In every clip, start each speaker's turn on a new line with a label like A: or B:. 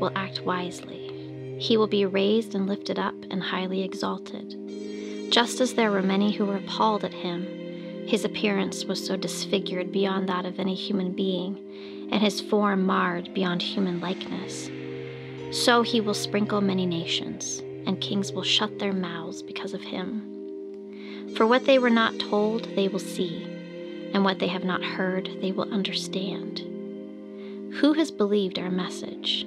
A: Will act wisely. He will be raised and lifted up and highly exalted. Just as there were many who were appalled at him, his appearance was so disfigured beyond that of any human being, and his form marred beyond human likeness. So he will sprinkle many nations, and kings will shut their mouths because of him. For what they were not told, they will see, and what they have not heard, they will understand. Who has believed our message,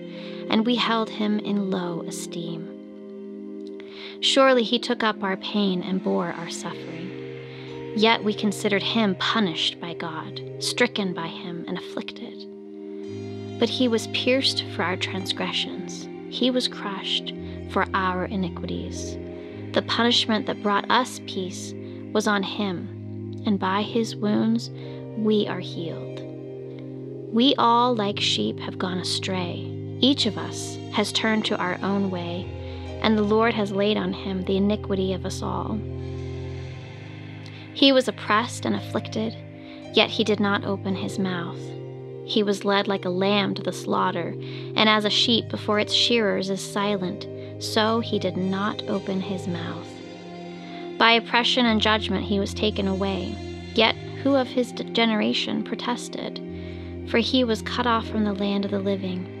A: and we held him in low esteem. Surely he took up our pain and bore our suffering. Yet we considered him punished by God, stricken by him, and afflicted. But he was pierced for our transgressions, he was crushed for our iniquities. The punishment that brought us peace was on him, and by his wounds we are healed. We all, like sheep, have gone astray each of us has turned to our own way, and the Lord has laid on him the iniquity of us all. He was oppressed and afflicted, yet he did not open his mouth. He was led like a lamb to the slaughter, and as a sheep before its shearers is silent, so he did not open his mouth. By oppression and judgment he was taken away, yet who of his generation protested? For he was cut off from the land of the living.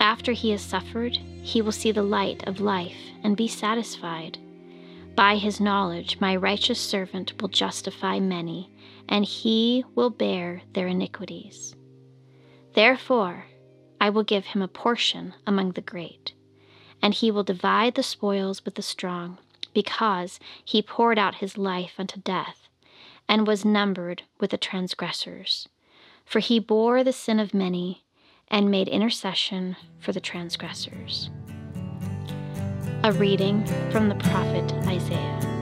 A: After he has suffered, he will see the light of life and be satisfied. By his knowledge, my righteous servant will justify many, and he will bear their iniquities. Therefore, I will give him a portion among the great, and he will divide the spoils with the strong, because he poured out his life unto death, and was numbered with the transgressors. For he bore the sin of many and made intercession for the transgressors. A reading from the prophet Isaiah.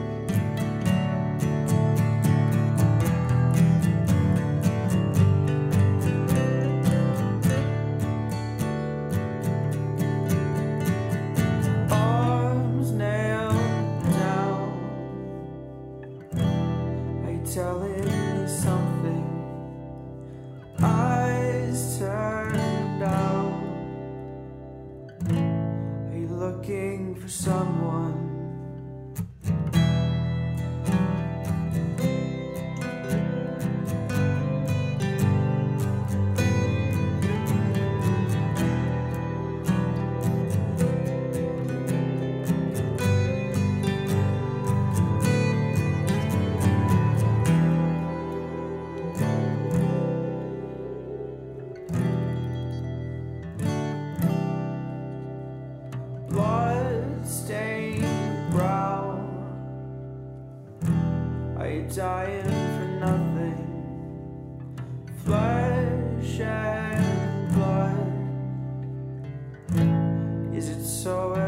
B: so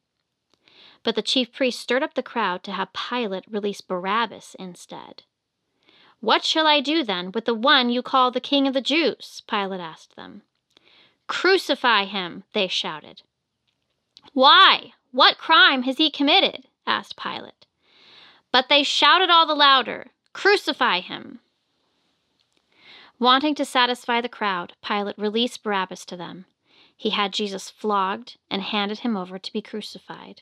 A: But the chief priest stirred up the crowd to have Pilate release Barabbas instead. What shall I do then with the one you call the king of the Jews? Pilate asked them. Crucify him, they shouted. Why? What crime has he committed? asked Pilate. But they shouted all the louder, Crucify him! Wanting to satisfy the crowd, Pilate released Barabbas to them. He had Jesus flogged and handed him over to be crucified.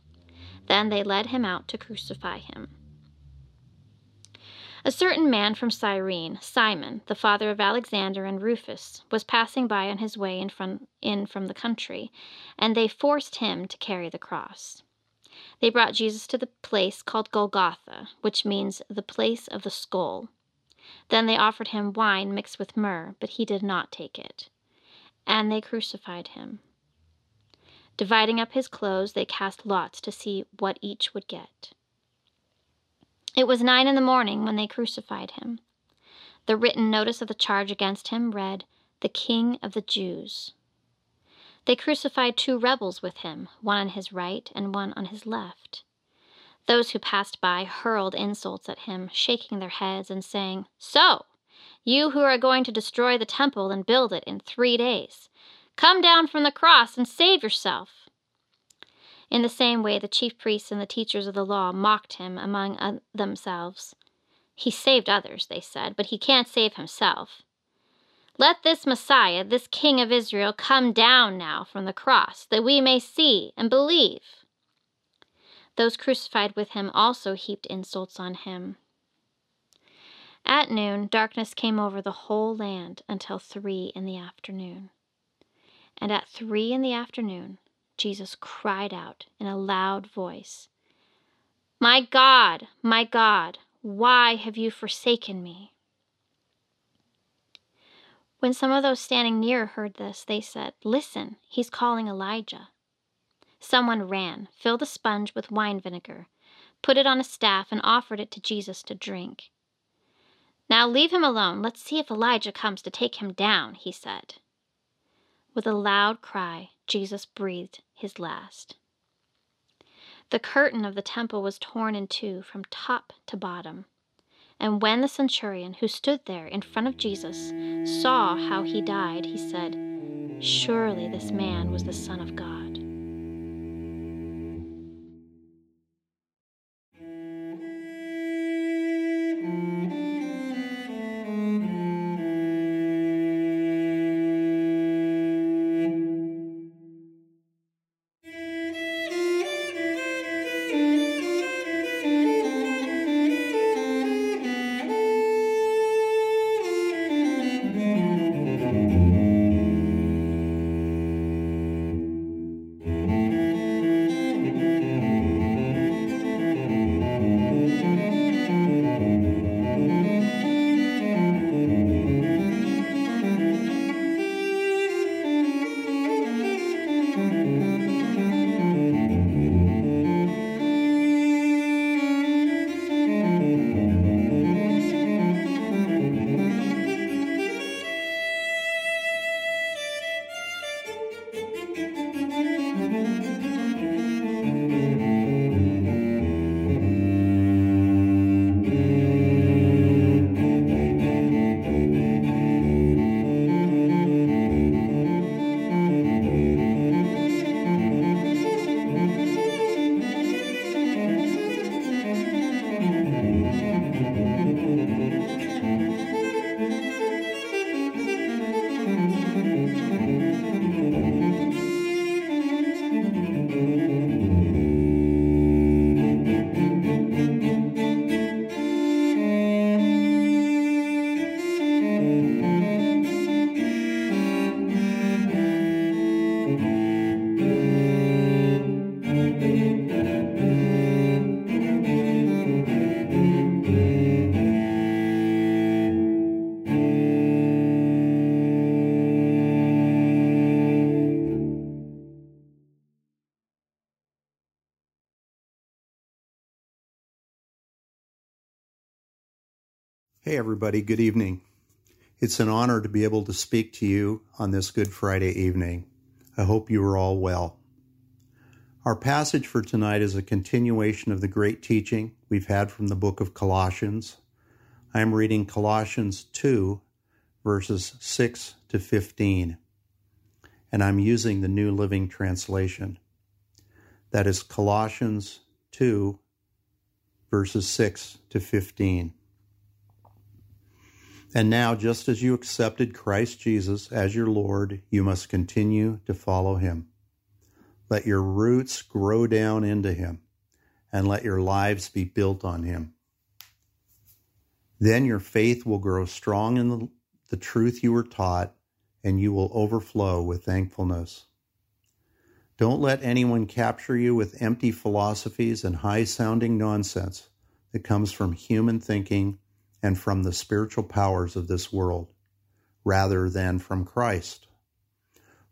A: Then they led him out to crucify him. A certain man from Cyrene, Simon, the father of Alexander and Rufus, was passing by on his way in from, in from the country, and they forced him to carry the cross. They brought Jesus to the place called Golgotha, which means the place of the skull. Then they offered him wine mixed with myrrh, but he did not take it. And they crucified him. Dividing up his clothes, they cast lots to see what each would get. It was nine in the morning when they crucified him. The written notice of the charge against him read, The King of the Jews. They crucified two rebels with him, one on his right and one on his left. Those who passed by hurled insults at him, shaking their heads and saying, So, you who are going to destroy the temple and build it in three days, come down from the cross and save yourself. In the same way, the chief priests and the teachers of the law mocked him among uh, themselves. He saved others, they said, but he can't save himself. Let this Messiah, this King of Israel, come down now from the cross, that we may see and believe. Those crucified with him also heaped insults on him. At noon, darkness came over the whole land until three in the afternoon. And at three in the afternoon, Jesus cried out in a loud voice, My God, my God, why have you forsaken me? When some of those standing near heard this, they said, Listen, he's calling Elijah. Someone ran, filled a sponge with wine vinegar, put it on a staff, and offered it to Jesus to drink. Now leave him alone. Let's see if Elijah comes to take him down, he said. With a loud cry, Jesus breathed his last. The curtain of the temple was torn in two from top to bottom. And when the centurion who stood there in front of Jesus saw how he died, he said, Surely this man was the Son of God.
C: Hey, everybody, good evening. It's an honor to be able to speak to you on this Good Friday evening. I hope you are all well. Our passage for tonight is a continuation of the great teaching we've had from the book of Colossians. I am reading Colossians 2, verses 6 to 15, and I'm using the New Living Translation. That is Colossians 2, verses 6 to 15. And now, just as you accepted Christ Jesus as your Lord, you must continue to follow him. Let your roots grow down into him, and let your lives be built on him. Then your faith will grow strong in the, the truth you were taught, and you will overflow with thankfulness. Don't let anyone capture you with empty philosophies and high sounding nonsense that comes from human thinking and from the spiritual powers of this world, rather than from Christ.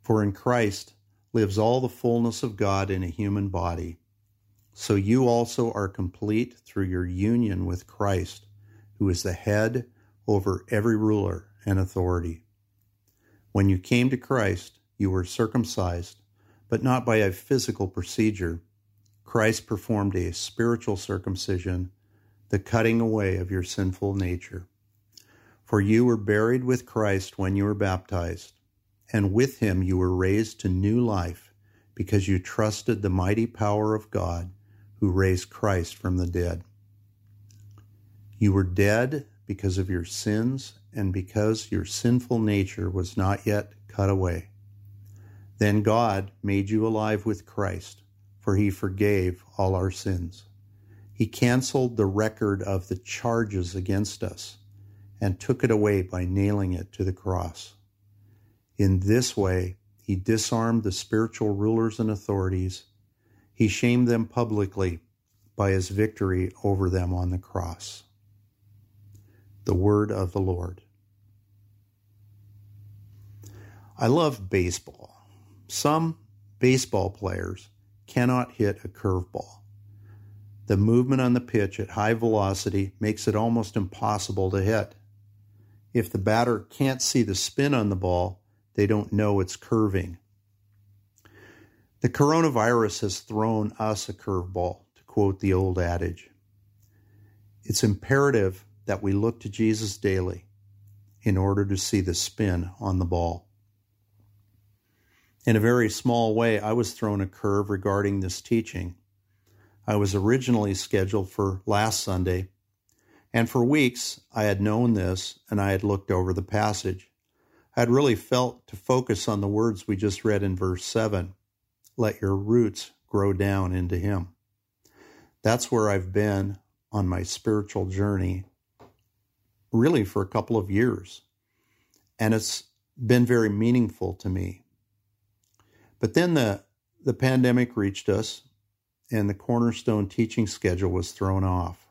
C: For in Christ lives all the fullness of God in a human body. So you also are complete through your union with Christ, who is the head over every ruler and authority. When you came to Christ, you were circumcised, but not by a physical procedure. Christ performed a spiritual circumcision the cutting away of your sinful nature. For you were buried with Christ when you were baptized, and with him you were raised to new life because you trusted the mighty power of God who raised Christ from the dead. You were dead because of your sins and because your sinful nature was not yet cut away. Then God made you alive with Christ, for he forgave all our sins. He canceled the record of the charges against us and took it away by nailing it to the cross. In this way, he disarmed the spiritual rulers and authorities. He shamed them publicly by his victory over them on the cross. The word of the Lord. I love baseball. Some baseball players cannot hit a curveball. The movement on the pitch at high velocity makes it almost impossible to hit. If the batter can't see the spin on the ball, they don't know it's curving. The coronavirus has thrown us a curveball, to quote the old adage. It's imperative that we look to Jesus daily in order to see the spin on the ball. In a very small way, I was thrown a curve regarding this teaching. I was originally scheduled for last Sunday, and for weeks I had known this and I had looked over the passage. I had really felt to focus on the words we just read in verse 7 let your roots grow down into Him. That's where I've been on my spiritual journey, really for a couple of years. And it's been very meaningful to me. But then the, the pandemic reached us, and the cornerstone teaching schedule was thrown off.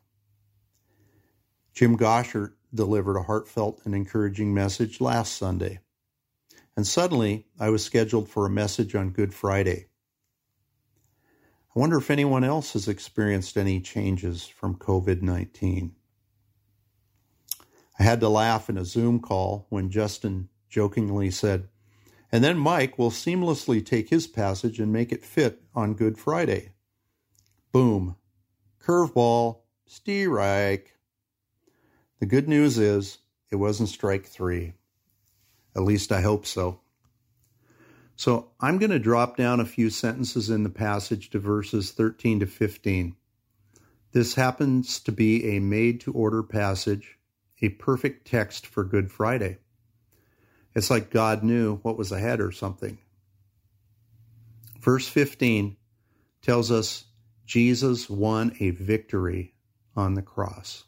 C: Jim Goshert delivered a heartfelt and encouraging message last Sunday. And suddenly, I was scheduled for a message on Good Friday. I wonder if anyone else has experienced any changes from COVID 19. I had to laugh in a Zoom call when Justin jokingly said, and then Mike will seamlessly take his passage and make it fit on Good Friday. Boom. Curveball. Strike. The good news is it wasn't strike three. At least I hope so. So I'm going to drop down a few sentences in the passage to verses 13 to 15. This happens to be a made to order passage, a perfect text for Good Friday. It's like God knew what was ahead or something. Verse 15 tells us Jesus won a victory on the cross.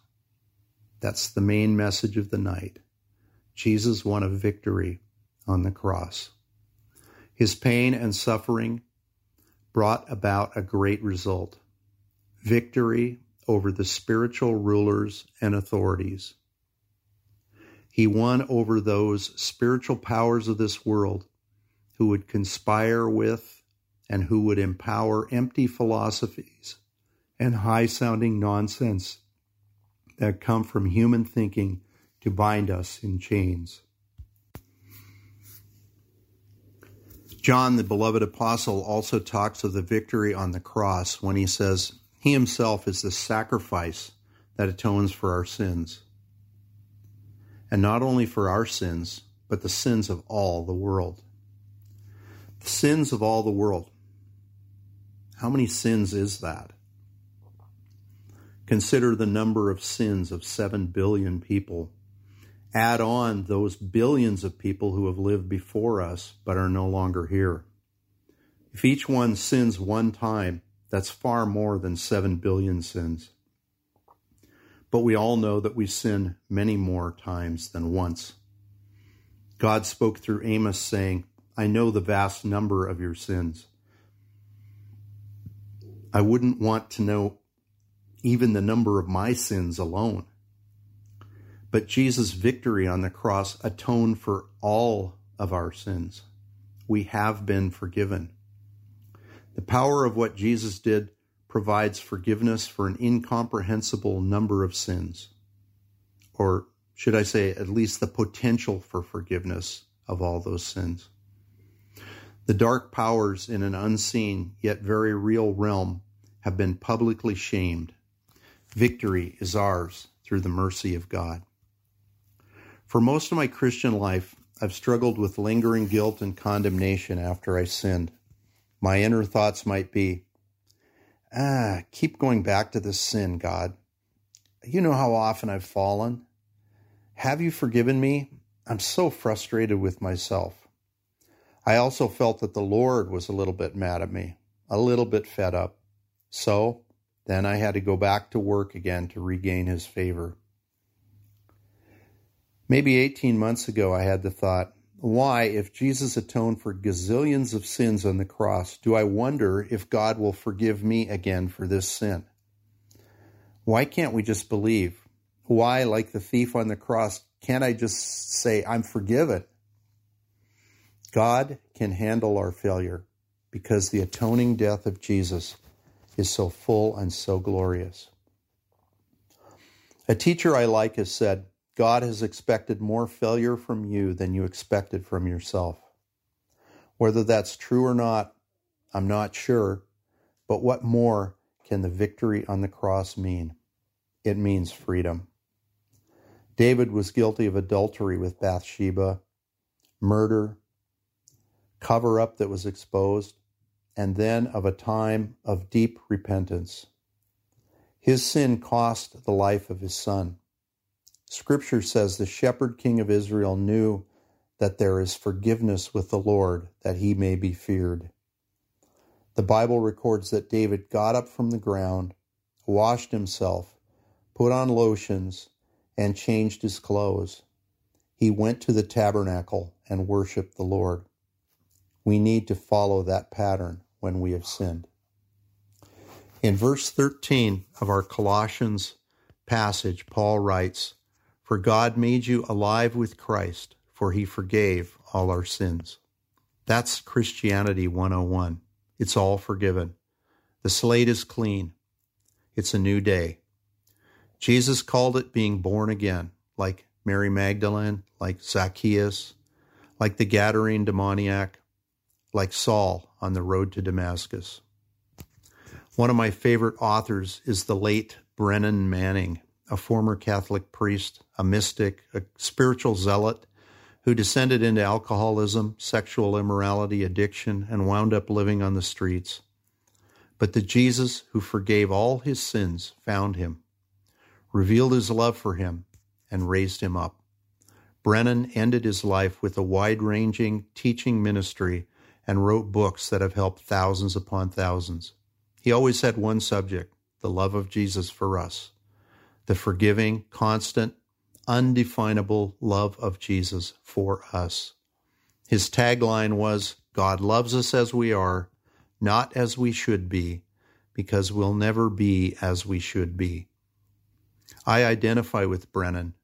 C: That's the main message of the night. Jesus won a victory on the cross. His pain and suffering brought about a great result victory over the spiritual rulers and authorities. He won over those spiritual powers of this world who would conspire with and who would empower empty philosophies and high sounding nonsense that come from human thinking to bind us in chains. John, the beloved apostle, also talks of the victory on the cross when he says, He himself is the sacrifice that atones for our sins. And not only for our sins, but the sins of all the world. The sins of all the world. How many sins is that? Consider the number of sins of 7 billion people add on those billions of people who have lived before us but are no longer here. If each one sins one time, that's far more than 7 billion sins. But we all know that we sin many more times than once. God spoke through Amos saying, I know the vast number of your sins. I wouldn't want to know even the number of my sins alone. But Jesus' victory on the cross atoned for all of our sins. We have been forgiven. The power of what Jesus did provides forgiveness for an incomprehensible number of sins. Or should I say, at least the potential for forgiveness of all those sins. The dark powers in an unseen yet very real realm have been publicly shamed. Victory is ours through the mercy of God. For most of my Christian life, I've struggled with lingering guilt and condemnation after I sinned. My inner thoughts might be, ah, keep going back to this sin, God. You know how often I've fallen. Have you forgiven me? I'm so frustrated with myself. I also felt that the Lord was a little bit mad at me, a little bit fed up. So then I had to go back to work again to regain his favor. Maybe 18 months ago, I had the thought, why, if Jesus atoned for gazillions of sins on the cross, do I wonder if God will forgive me again for this sin? Why can't we just believe? Why, like the thief on the cross, can't I just say, I'm forgiven? God can handle our failure because the atoning death of Jesus is so full and so glorious. A teacher I like has said, God has expected more failure from you than you expected from yourself. Whether that's true or not, I'm not sure, but what more can the victory on the cross mean? It means freedom. David was guilty of adultery with Bathsheba, murder, cover up that was exposed, and then of a time of deep repentance. His sin cost the life of his son. Scripture says the shepherd king of Israel knew that there is forgiveness with the Lord, that he may be feared. The Bible records that David got up from the ground, washed himself, put on lotions, and changed his clothes. He went to the tabernacle and worshiped the Lord. We need to follow that pattern when we have sinned. In verse 13 of our Colossians passage, Paul writes, For God made you alive with Christ, for he forgave all our sins. That's Christianity 101. It's all forgiven. The slate is clean. It's a new day. Jesus called it being born again, like Mary Magdalene, like Zacchaeus, like the Gadarene demoniac, like Saul on the road to Damascus. One of my favorite authors is the late Brennan Manning, a former Catholic priest, a mystic, a spiritual zealot who descended into alcoholism, sexual immorality, addiction, and wound up living on the streets. But the Jesus who forgave all his sins found him, revealed his love for him, and raised him up. Brennan ended his life with a wide ranging teaching ministry and wrote books that have helped thousands upon thousands. He always had one subject the love of Jesus for us, the forgiving, constant, undefinable love of Jesus for us. His tagline was God loves us as we are, not as we should be, because we'll never be as we should be. I identify with Brennan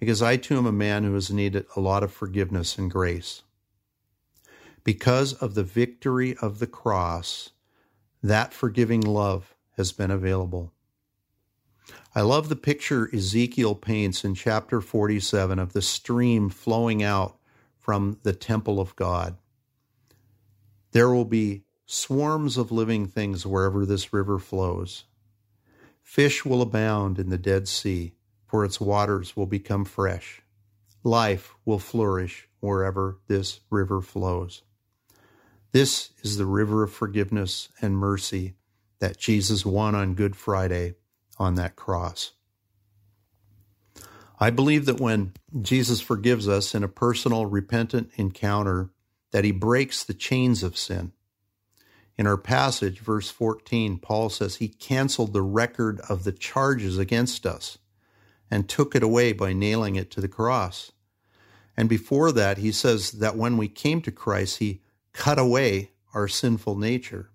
C: because I too am a man who has needed a lot of forgiveness and grace. Because of the victory of the cross, that forgiving love has been available. I love the picture Ezekiel paints in chapter 47 of the stream flowing out from the temple of God. There will be swarms of living things wherever this river flows. Fish will abound in the Dead Sea, for its waters will become fresh. Life will flourish wherever this river flows. This is the river of forgiveness and mercy that Jesus won on Good Friday on that cross. I believe that when Jesus forgives us in a personal, repentant encounter, that he breaks the chains of sin. In our passage, verse 14, Paul says he canceled the record of the charges against us and took it away by nailing it to the cross. And before that, he says that when we came to Christ, he cut away our sinful nature.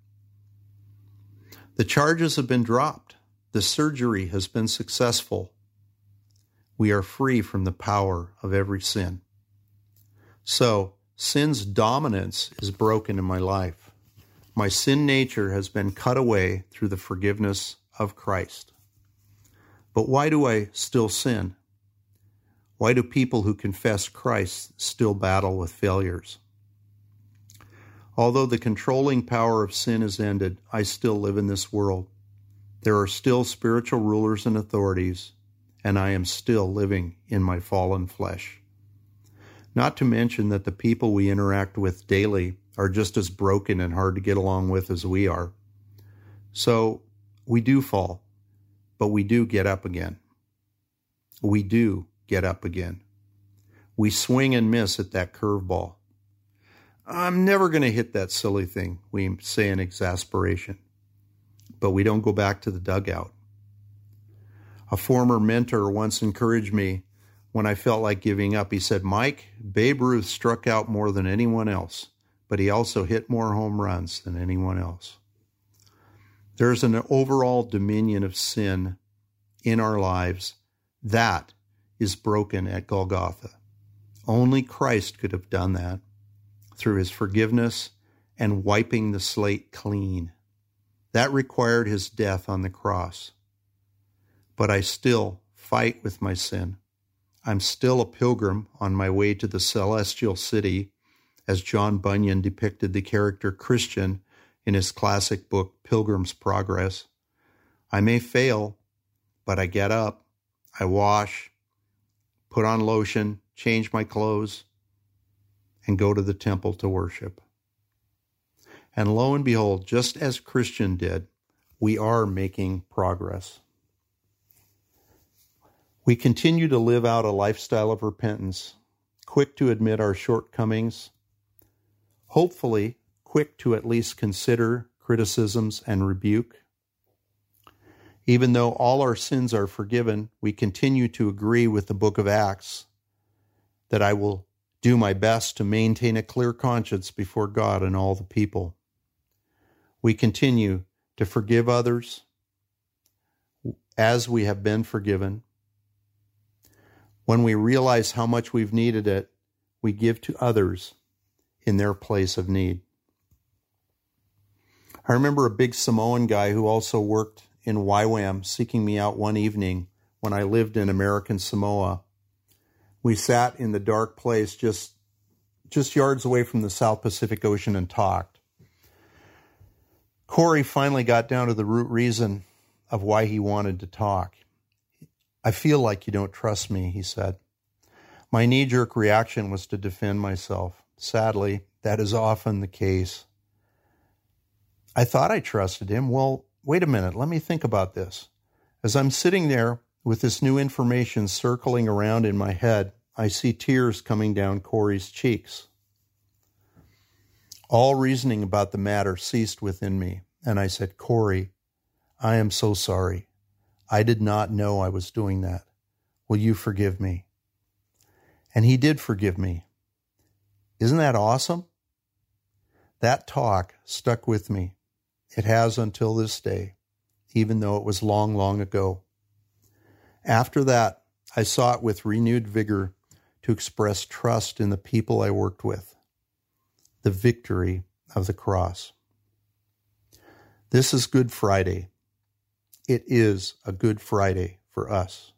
C: The charges have been dropped. The surgery has been successful. We are free from the power of every sin. So, sin's dominance is broken in my life. My sin nature has been cut away through the forgiveness of Christ. But why do I still sin? Why do people who confess Christ still battle with failures? Although the controlling power of sin is ended, I still live in this world. There are still spiritual rulers and authorities, and I am still living in my fallen flesh. Not to mention that the people we interact with daily are just as broken and hard to get along with as we are. So we do fall, but we do get up again. We do get up again. We swing and miss at that curveball. I'm never going to hit that silly thing, we say in exasperation. But we don't go back to the dugout. A former mentor once encouraged me when I felt like giving up. He said, Mike, Babe Ruth struck out more than anyone else, but he also hit more home runs than anyone else. There's an overall dominion of sin in our lives. That is broken at Golgotha. Only Christ could have done that through his forgiveness and wiping the slate clean. That required his death on the cross. But I still fight with my sin. I'm still a pilgrim on my way to the celestial city, as John Bunyan depicted the character Christian in his classic book, Pilgrim's Progress. I may fail, but I get up, I wash, put on lotion, change my clothes, and go to the temple to worship. And lo and behold, just as Christian did, we are making progress. We continue to live out a lifestyle of repentance, quick to admit our shortcomings, hopefully, quick to at least consider criticisms and rebuke. Even though all our sins are forgiven, we continue to agree with the book of Acts that I will do my best to maintain a clear conscience before God and all the people. We continue to forgive others as we have been forgiven. When we realize how much we've needed it, we give to others in their place of need. I remember a big Samoan guy who also worked in YWAM seeking me out one evening when I lived in American Samoa. We sat in the dark place just just yards away from the South Pacific Ocean and talked. Corey finally got down to the root reason of why he wanted to talk. I feel like you don't trust me, he said. My knee jerk reaction was to defend myself. Sadly, that is often the case. I thought I trusted him. Well, wait a minute, let me think about this. As I'm sitting there with this new information circling around in my head, I see tears coming down Corey's cheeks. All reasoning about the matter ceased within me, and I said, Corey, I am so sorry. I did not know I was doing that. Will you forgive me? And he did forgive me. Isn't that awesome? That talk stuck with me. It has until this day, even though it was long, long ago. After that, I sought with renewed vigor to express trust in the people I worked with, the victory of the cross. This is Good Friday. It is a Good Friday for us.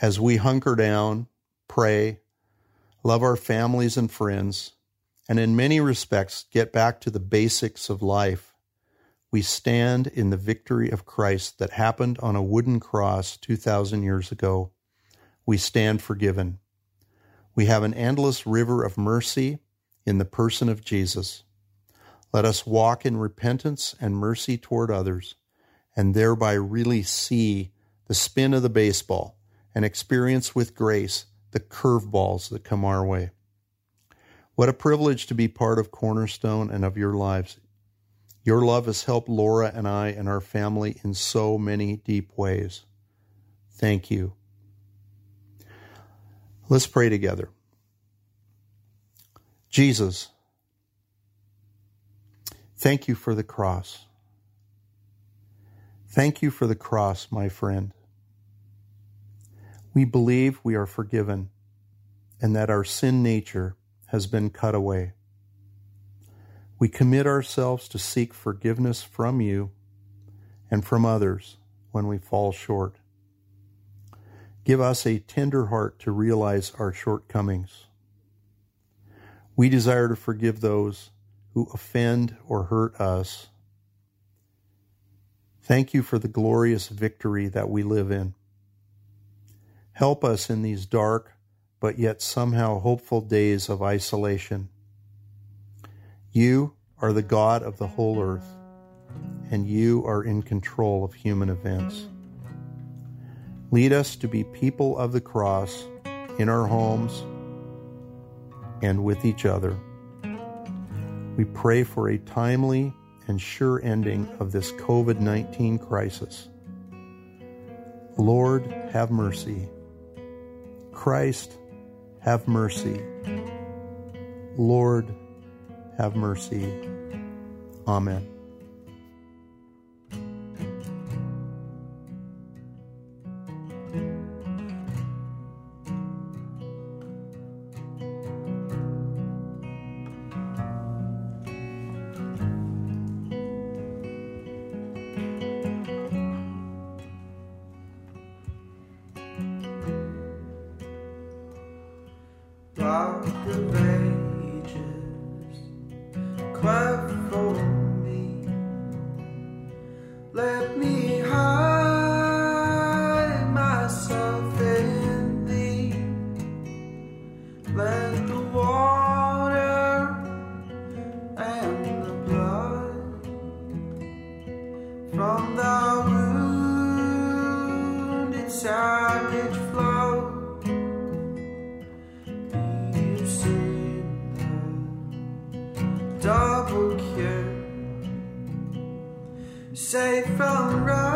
C: As we hunker down, pray, love our families and friends, and in many respects get back to the basics of life, we stand in the victory of Christ that happened on a wooden cross 2,000 years ago. We stand forgiven. We have an endless river of mercy in the person of Jesus. Let us walk in repentance and mercy toward others, and thereby really see the spin of the baseball and experience with grace the curveballs that come our way. What a privilege to be part of Cornerstone and of your lives. Your love has helped Laura and I and our family in so many deep ways. Thank you. Let's pray together. Jesus, thank you for the cross. Thank you for the cross, my friend. We believe we are forgiven and that our sin nature has been cut away. We commit ourselves to seek forgiveness from you and from others when we fall short. Give us a tender heart to realize our shortcomings. We desire to forgive those who offend or hurt us. Thank you for the glorious victory that we live in. Help us in these dark but yet somehow hopeful days of isolation. You are the God of the whole earth, and you are in control of human events. Lead us to be people of the cross in our homes and with each other. We pray for a timely and sure ending of this COVID 19 crisis. Lord, have mercy. Christ, have mercy. Lord, have mercy. Amen.
B: Savage flow. You see the double cure, safe from wrath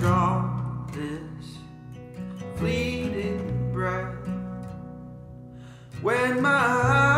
B: While draw this fleeting breath, when my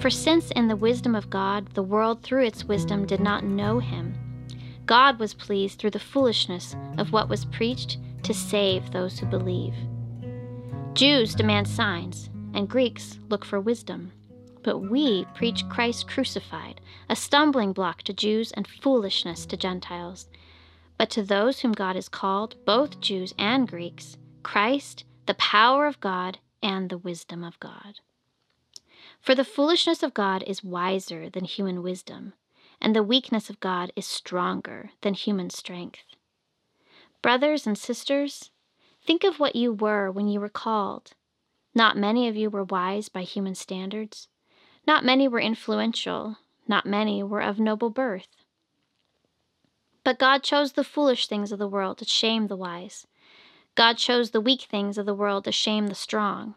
A: For since in the wisdom of God the world through its wisdom did not know him, God was pleased through the foolishness of what was preached to save those who believe. Jews demand signs, and Greeks look for wisdom. But we preach Christ crucified, a stumbling block to Jews and foolishness to Gentiles. But to those whom God has called, both Jews and Greeks, Christ, the power of God and the wisdom of God. For the foolishness of God is wiser than human wisdom, and the weakness of God is stronger than human strength. Brothers and sisters, think of what you were when you were called. Not many of you were wise by human standards. Not many were influential. Not many were of noble birth. But God chose the foolish things of the world to shame the wise. God chose the weak things of the world to shame the strong.